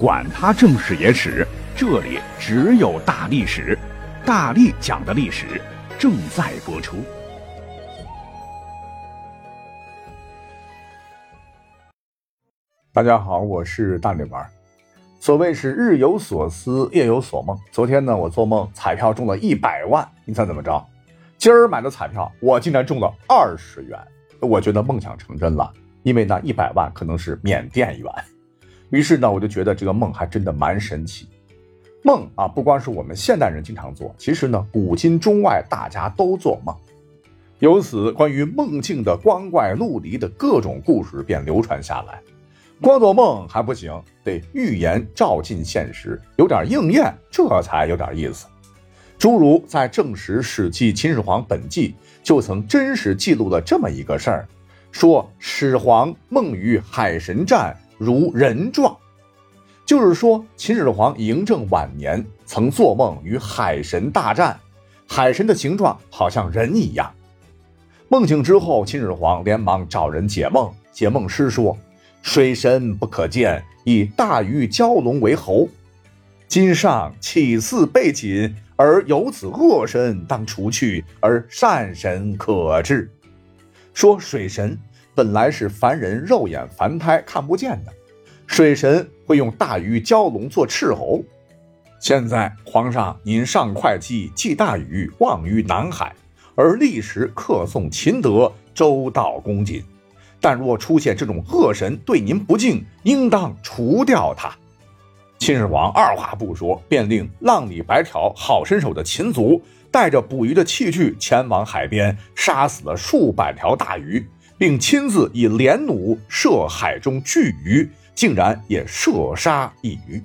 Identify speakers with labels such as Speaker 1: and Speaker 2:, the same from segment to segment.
Speaker 1: 管他正史野史，这里只有大历史，大力讲的历史正在播出。
Speaker 2: 大家好，我是大力丸。所谓是日有所思，夜有所梦。昨天呢，我做梦彩票中了一百万，你猜怎么着？今儿买的彩票，我竟然中了二十元。我觉得梦想成真了，因为那一百万可能是缅甸元。于是呢，我就觉得这个梦还真的蛮神奇。梦啊，不光是我们现代人经常做，其实呢，古今中外大家都做梦。由此，关于梦境的光怪陆离的各种故事便流传下来。光做梦还不行，得预言照进现实，有点应验，这才有点意思。诸如在《正史·史记·秦始皇本纪》就曾真实记录了这么一个事儿，说始皇梦与海神战。如人状，就是说秦始皇嬴政晚年曾做梦与海神大战，海神的形状好像人一样。梦醒之后，秦始皇连忙找人解梦。解梦师说：“水神不可见，以大鱼蛟龙为侯。今上岂似背锦，而有此恶神当除去，而善神可治。”说水神。本来是凡人肉眼凡胎看不见的，水神会用大鱼蛟龙做斥候。现在皇上您上会稽祭大禹，望于南海，而历时客颂秦德，周到恭谨。但若出现这种恶神对您不敬，应当除掉他。秦始皇二话不说，便令浪里白条好身手的秦族带着捕鱼的器具前往海边，杀死了数百条大鱼。并亲自以连弩射海中巨鱼，竟然也射杀一鱼。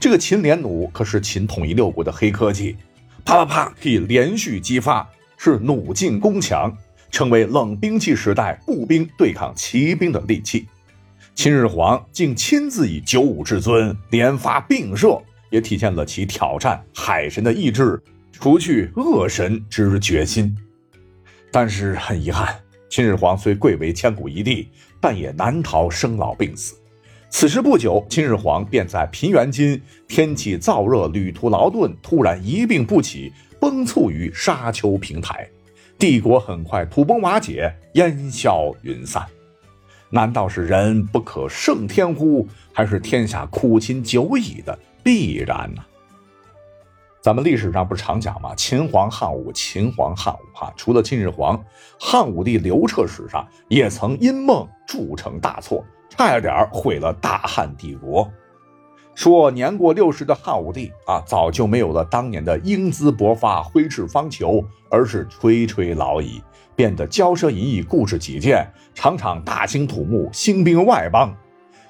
Speaker 2: 这个秦连弩可是秦统一六国的黑科技，啪啪啪可以连续激发，是弩进攻强，成为冷兵器时代步兵对抗骑兵的利器。秦始皇竟亲自以九五至尊连发并射，也体现了其挑战海神的意志、除去恶神之决心。但是很遗憾。秦始皇虽贵为千古一帝，但也难逃生老病死。此时不久，秦始皇便在平原津天气燥热、旅途劳顿，突然一病不起，崩殂于沙丘平台，帝国很快土崩瓦解，烟消云散。难道是人不可胜天乎？还是天下苦秦久矣的必然呢？咱们历史上不是常讲吗？秦皇汉武，秦皇汉武哈。除了秦始皇，汉武帝刘彻史上也曾因梦铸成大错，差一点毁了大汉帝国。说年过六十的汉武帝啊，早就没有了当年的英姿勃发、挥斥方遒，而是垂垂老矣，变得骄奢淫逸、固执己见，常常大兴土木、兴兵外邦，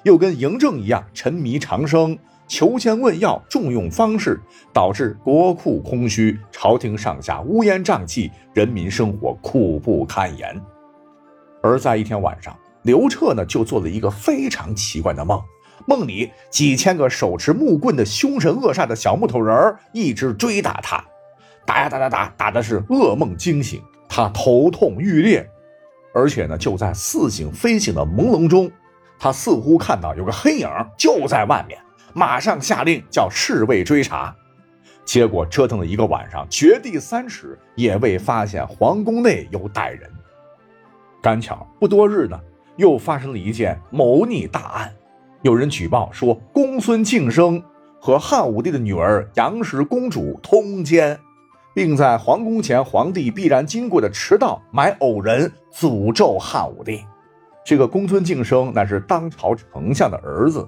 Speaker 2: 又跟嬴政一样沉迷长生。求签问药，重用方士，导致国库空虚，朝廷上下乌烟瘴气，人民生活苦不堪言。而在一天晚上，刘彻呢就做了一个非常奇怪的梦，梦里几千个手持木棍的凶神恶煞的小木头人一直追打他，打呀打打打，打的是噩梦惊醒，他头痛欲裂，而且呢就在似醒非醒的朦胧中，他似乎看到有个黑影就在外面。马上下令叫侍卫追查，结果折腾了一个晚上，掘地三尺也未发现皇宫内有歹人。赶巧不多日呢，又发生了一件谋逆大案，有人举报说公孙敬生和汉武帝的女儿杨氏公主通奸，并在皇宫前皇帝必然经过的池道埋偶人，诅咒汉武帝。这个公孙敬生乃是当朝丞相的儿子。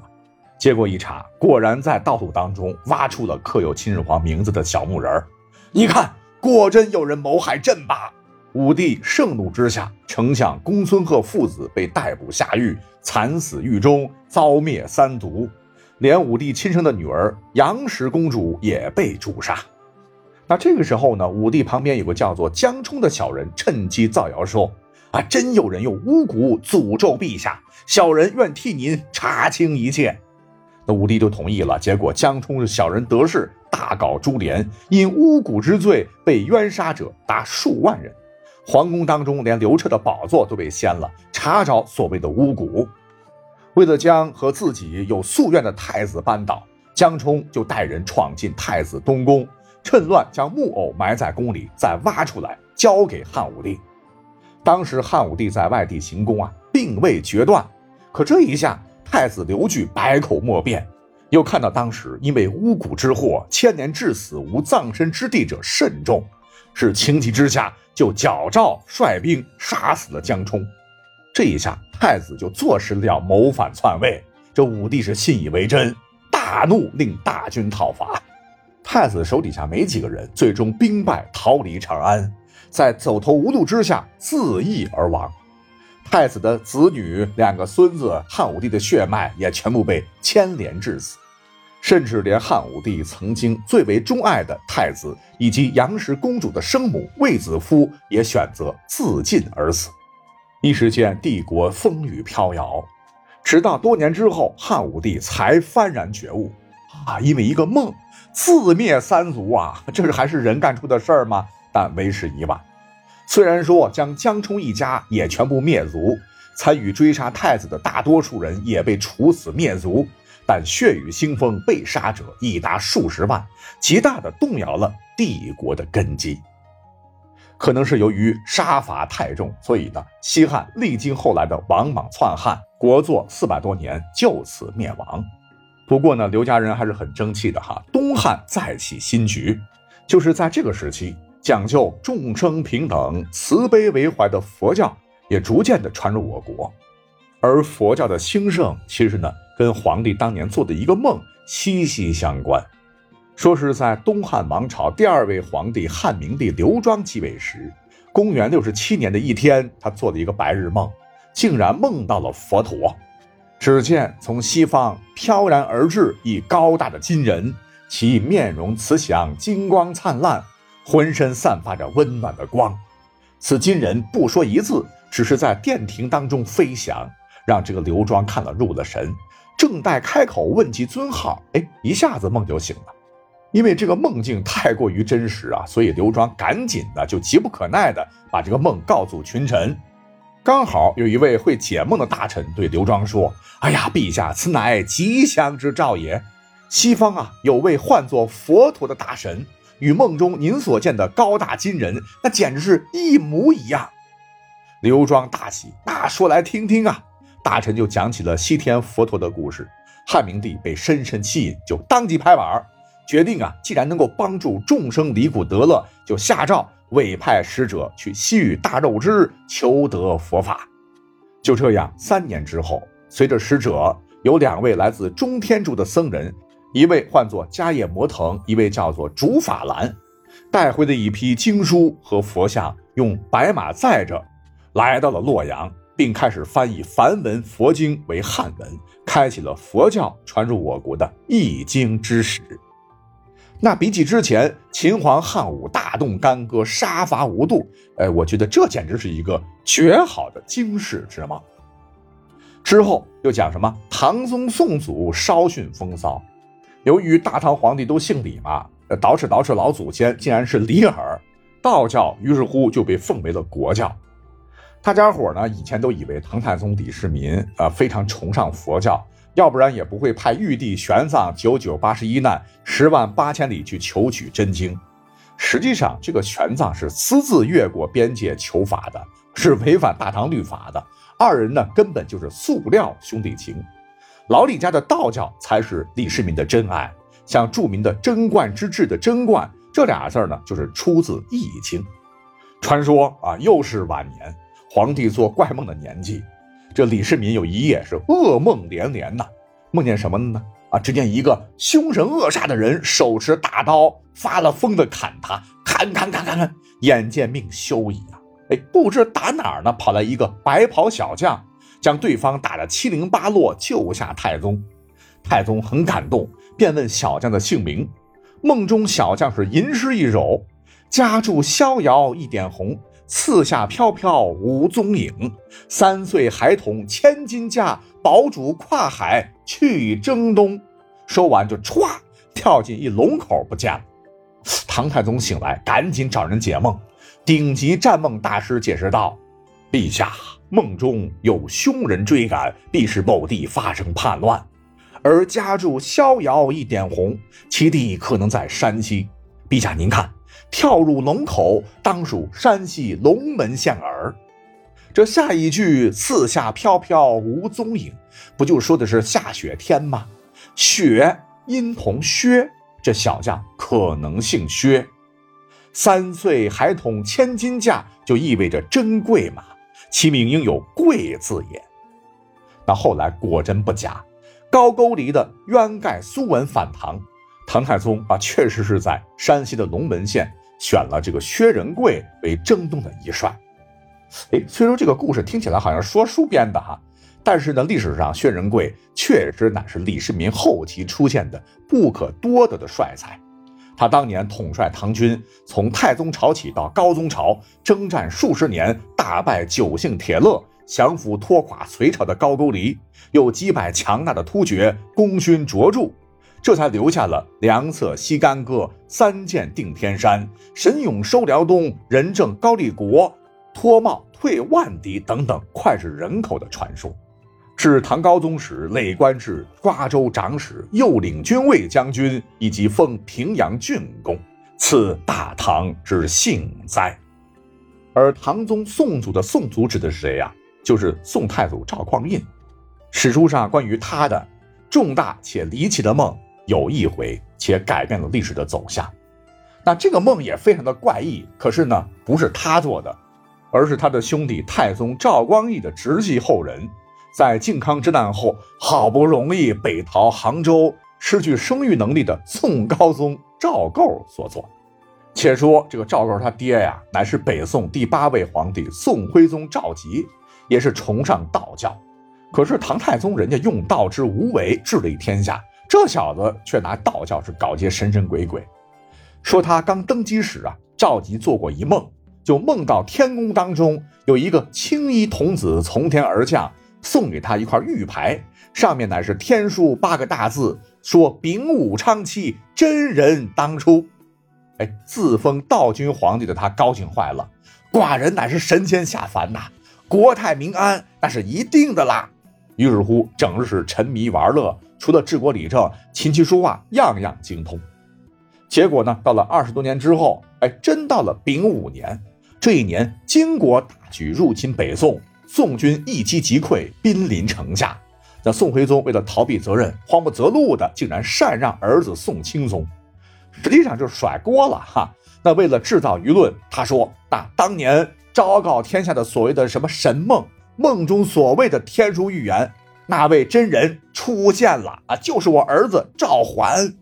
Speaker 2: 结果一查，果然在道路当中挖出了刻有秦始皇名字的小木人你看，果真有人谋害朕吧！武帝盛怒之下，丞相公孙贺父子被逮捕下狱，惨死狱中，遭灭三族。连武帝亲生的女儿杨氏公主也被诛杀。那这个时候呢，武帝旁边有个叫做江充的小人，趁机造谣说：“啊，真有人用巫蛊诅咒陛下，小人愿替您查清一切。”那武帝就同意了，结果江充是小人得势，大搞株连，因巫蛊之罪被冤杀者达数万人。皇宫当中连刘彻的宝座都被掀了，查找所谓的巫蛊。为了将和自己有夙愿的太子扳倒，江充就带人闯进太子东宫，趁乱将木偶埋在宫里，再挖出来交给汉武帝。当时汉武帝在外地行宫啊，并未决断，可这一下太子刘据百口莫辩，又看到当时因为巫蛊之祸，千年至死无葬身之地者甚众，是情急之下就矫诏率兵杀死了江充。这一下太子就坐实了要谋反篡位，这武帝是信以为真，大怒，令大军讨伐。太子手底下没几个人，最终兵败逃离长安。在走投无路之下自缢而亡，太子的子女两个孙子，汉武帝的血脉也全部被牵连致死，甚至连汉武帝曾经最为钟爱的太子以及杨氏公主的生母卫子夫也选择自尽而死，一时间帝国风雨飘摇，直到多年之后，汉武帝才幡然觉悟，啊，因为一个梦自灭三族啊，这是还是人干出的事儿吗？但为时已晚。虽然说将江充一家也全部灭族，参与追杀太子的大多数人也被处死灭族，但血雨腥风，被杀者已达数十万，极大的动摇了帝国的根基。可能是由于杀伐太重，所以呢，西汉历经后来的王莽篡汉，国祚四百多年就此灭亡。不过呢，刘家人还是很争气的哈，东汉再起新局，就是在这个时期。讲究众生平等、慈悲为怀的佛教也逐渐的传入我国，而佛教的兴盛，其实呢，跟皇帝当年做的一个梦息息相关。说是在东汉王朝第二位皇帝汉明帝刘庄继位时，公元六十七年的一天，他做了一个白日梦，竟然梦到了佛陀。只见从西方飘然而至一高大的金人，其面容慈祥，金光灿烂。浑身散发着温暖的光，此金人不说一字，只是在殿庭当中飞翔，让这个刘庄看了入了神。正待开口问及尊号，哎，一下子梦就醒了。因为这个梦境太过于真实啊，所以刘庄赶紧的就急不可耐的把这个梦告诉群臣。刚好有一位会解梦的大臣对刘庄说：“哎呀，陛下，此乃吉祥之兆也。西方啊，有位唤作佛陀的大神。”与梦中您所见的高大金人，那简直是一模一样。刘庄大喜，那说来听听啊。大臣就讲起了西天佛陀的故事。汉明帝被深深吸引，就当即拍板，决定啊，既然能够帮助众生离苦得乐，就下诏委派使者去西域大肉之求得佛法。就这样，三年之后，随着使者有两位来自中天竺的僧人。一位唤作迦叶摩腾，一位叫做竺法兰，带回的一批经书和佛像，用白马载着，来到了洛阳，并开始翻译梵文佛经为汉文，开启了佛教传入我国的易经之始。那比起之前秦皇汉武大动干戈，杀伐无度，哎，我觉得这简直是一个绝好的经世之梦。之后又讲什么唐宗宋祖稍逊风骚。由于大唐皇帝都姓李嘛，捯饬捯饬老祖先，竟然是李耳，道教于是乎就被奉为了国教。大家伙呢以前都以为唐太宗李世民啊非常崇尚佛教，要不然也不会派玉帝玄奘九九八十一难十万八千里去求取真经。实际上，这个玄奘是私自越过边界求法的，是违反大唐律法的。二人呢根本就是塑料兄弟情。老李家的道教才是李世民的真爱，像著名的贞观之治的贞观这俩字呢，就是出自《易经》。传说啊，又是晚年，皇帝做怪梦的年纪，这李世民有一夜是噩梦连连呐，梦见什么呢？啊，只见一个凶神恶煞的人手持大刀，发了疯的砍他，砍砍砍砍砍，眼见命休矣啊！哎，不知打哪儿呢，跑来一个白袍小将。将对方打得七零八落，救下太宗。太宗很感动，便问小将的姓名。梦中小将是吟诗一首：“家住逍遥一点红，四下飘飘无踪影。三岁孩童千金价，堡主跨海去征东。”说完就歘跳进一龙口不见了。唐太宗醒来，赶紧找人解梦。顶级战梦大师解释道。陛下，梦中有凶人追赶，必是某地发生叛乱，而家住逍遥一点红，其地可能在山西。陛下，您看，跳入龙口，当属山西龙门县耳。这下一句“四下飘飘无踪影”，不就说的是下雪天吗？雪音同薛，这小将可能姓薛。三岁孩童千金价，就意味着珍贵嘛，其名应有“贵”字也。那后来果真不假，高句丽的渊盖苏文反唐，唐太宗啊，确实是在山西的龙门县选了这个薛仁贵为征东的一帅。哎，虽说这个故事听起来好像说书编的哈，但是呢，历史上薛仁贵确实乃是李世民后期出现的不可多得的帅才。他当年统帅唐军，从太宗朝起到高宗朝，征战数十年，大败九姓铁勒，降服拖垮隋朝的高句丽，又击败强大的突厥，功勋卓著，这才留下了良策西干戈，三箭定天山，神勇收辽东，仁政高丽国。脱帽退万敌等等脍炙人口的传说，是唐高宗时，累官至瓜州长史、右领军卫将军，以及封平阳郡公，赐大唐之幸哉。而唐宗宋祖的宋祖指的是谁呀？就是宋太祖赵匡胤。史书上关于他的重大且离奇的梦有一回，且改变了历史的走向。那这个梦也非常的怪异，可是呢，不是他做的。而是他的兄弟太宗赵光义的直系后人，在靖康之难后，好不容易北逃杭州，失去生育能力的宋高宗赵构所作。且说这个赵构他爹呀，乃是北宋第八位皇帝宋徽宗赵佶，也是崇尚道教。可是唐太宗人家用道之无为治理天下，这小子却拿道教是搞些神神鬼鬼。说他刚登基时啊，赵佶做过一梦。就梦到天宫当中有一个青衣童子从天而降，送给他一块玉牌，上面乃是天书八个大字，说“丙午昌期，真人当初”。哎，自封道君皇帝的他高兴坏了，寡人乃是神仙下凡呐，国泰民安那是一定的啦。于是乎，整日是沉迷玩乐，除了治国理政、琴棋书画，样样精通。结果呢，到了二十多年之后，哎，真到了丙午年。这一年，金国大举入侵北宋，宋军一击即溃，兵临城下。那宋徽宗为了逃避责任，慌不择路的，竟然禅让儿子宋钦宗，实际上就是甩锅了哈。那为了制造舆论，他说：“那当年昭告天下的所谓的什么神梦，梦中所谓的天书预言，那位真人出现了啊，就是我儿子赵桓。”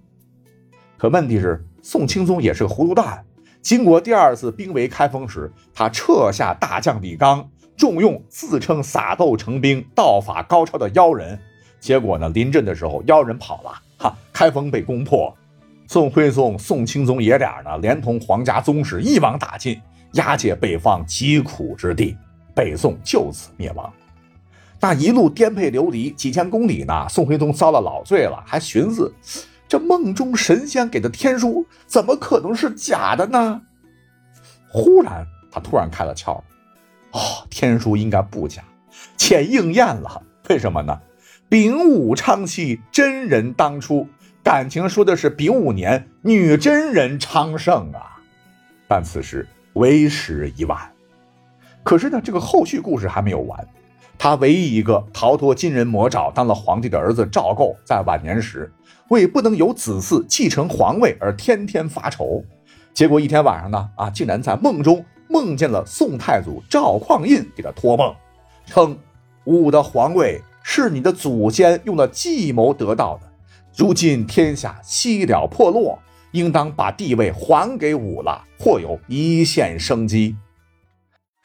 Speaker 2: 可问题是，宋钦宗也是个糊涂蛋。金国第二次兵围开封时，他撤下大将李纲，重用自称撒豆成兵、道法高超的妖人。结果呢，临阵的时候，妖人跑了，哈，开封被攻破。宋徽宗、宋钦宗爷俩呢，连同皇家宗室一网打尽，押解北方疾苦之地，北宋就此灭亡。那一路颠沛流离几千公里呢，宋徽宗遭了老罪了，还寻思。这梦中神仙给的天书怎么可能是假的呢？忽然，他突然开了窍，哦，天书应该不假，且应验了。为什么呢？丙午昌期，真人当初，感情说的是丙午年女真人昌盛啊。但此时为时已晚。可是呢，这个后续故事还没有完。他唯一一个逃脱金人魔爪当了皇帝的儿子赵构，在晚年时。为不能有子嗣继承皇位而天天发愁，结果一天晚上呢，啊，竟然在梦中梦见了宋太祖赵匡胤给他托梦，称武的皇位是你的祖先用的计谋得到的，如今天下西了破落，应当把地位还给武了，或有一线生机。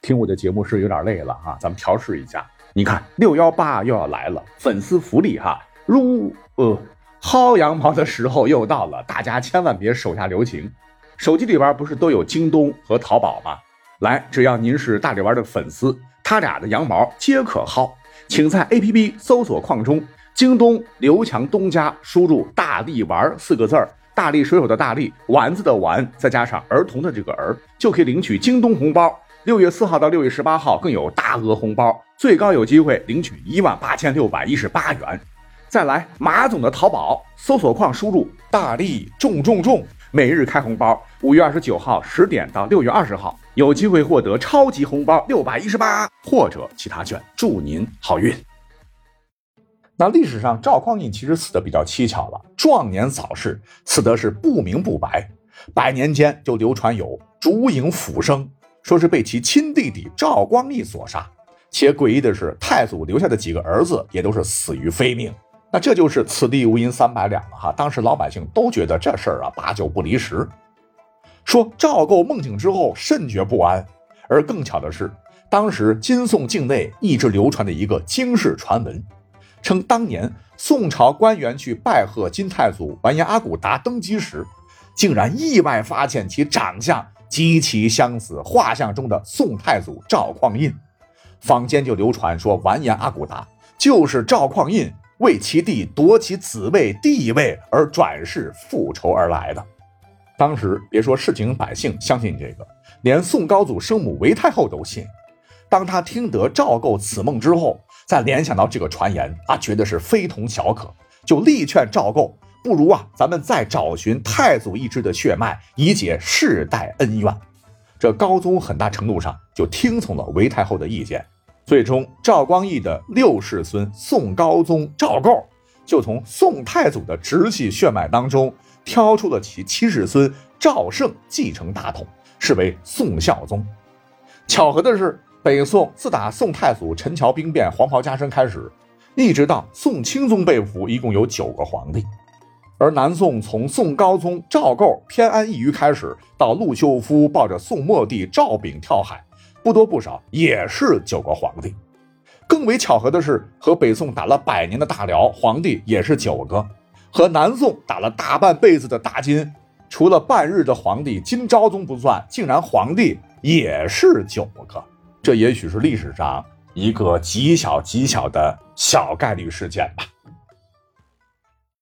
Speaker 2: 听我的节目是有点累了啊，咱们调试一下。你看六幺八又要来了，粉丝福利哈，如呃。薅羊毛的时候又到了，大家千万别手下留情。手机里边不是都有京东和淘宝吗？来，只要您是大力丸的粉丝，他俩的羊毛皆可薅。请在 APP 搜索框中“京东刘强东家”，输入“大力丸”四个字儿，大力水手的大力，丸子的丸，再加上儿童的这个儿，就可以领取京东红包。六月四号到六月十八号更有大额红包，最高有机会领取一万八千六百一十八元。再来，马总的淘宝搜索框输入“大力重重重”，每日开红包。五月二十九号十点到六月二十号，有机会获得超级红包六百一十八或者其他券。祝您好运。那历史上赵匡胤其实死的比较蹊跷了，壮年早逝，死的是不明不白。百年间就流传有烛影斧声，说是被其亲弟弟赵光义所杀，且诡异的是，太祖留下的几个儿子也都是死于非命。那这就是此地无银三百两了哈。当时老百姓都觉得这事儿啊八九不离十。说赵构梦醒之后甚觉不安，而更巧的是，当时金宋境内一直流传的一个惊世传闻，称当年宋朝官员去拜贺金太祖完颜阿骨达登基时。竟然意外发现其长相极其相似画像中的宋太祖赵匡胤，坊间就流传说完颜阿骨达就是赵匡胤为其弟夺其子位地位而转世复仇而来的。当时别说市井百姓相信这个，连宋高祖生母韦太后都信。当他听得赵构此梦之后，再联想到这个传言啊，觉得是非同小可，就力劝赵构。不如啊，咱们再找寻太祖一支的血脉，以解世代恩怨。这高宗很大程度上就听从了韦太后的意见，最终赵光义的六世孙宋高宗赵构就从宋太祖的直系血脉当中挑出了其七世孙赵胜继承大统，是为宋孝宗。巧合的是，北宋自打宋太祖陈桥兵变、黄袍加身开始，一直到宋钦宗被俘，一共有九个皇帝。而南宋从宋高宗赵构偏安一隅开始，到陆秀夫抱着宋末帝赵昺跳海，不多不少也是九个皇帝。更为巧合的是，和北宋打了百年的大辽皇帝也是九个，和南宋打了大半辈子的大金，除了半日的皇帝金昭宗不算，竟然皇帝也是九个。这也许是历史上一个极小极小的小概率事件吧。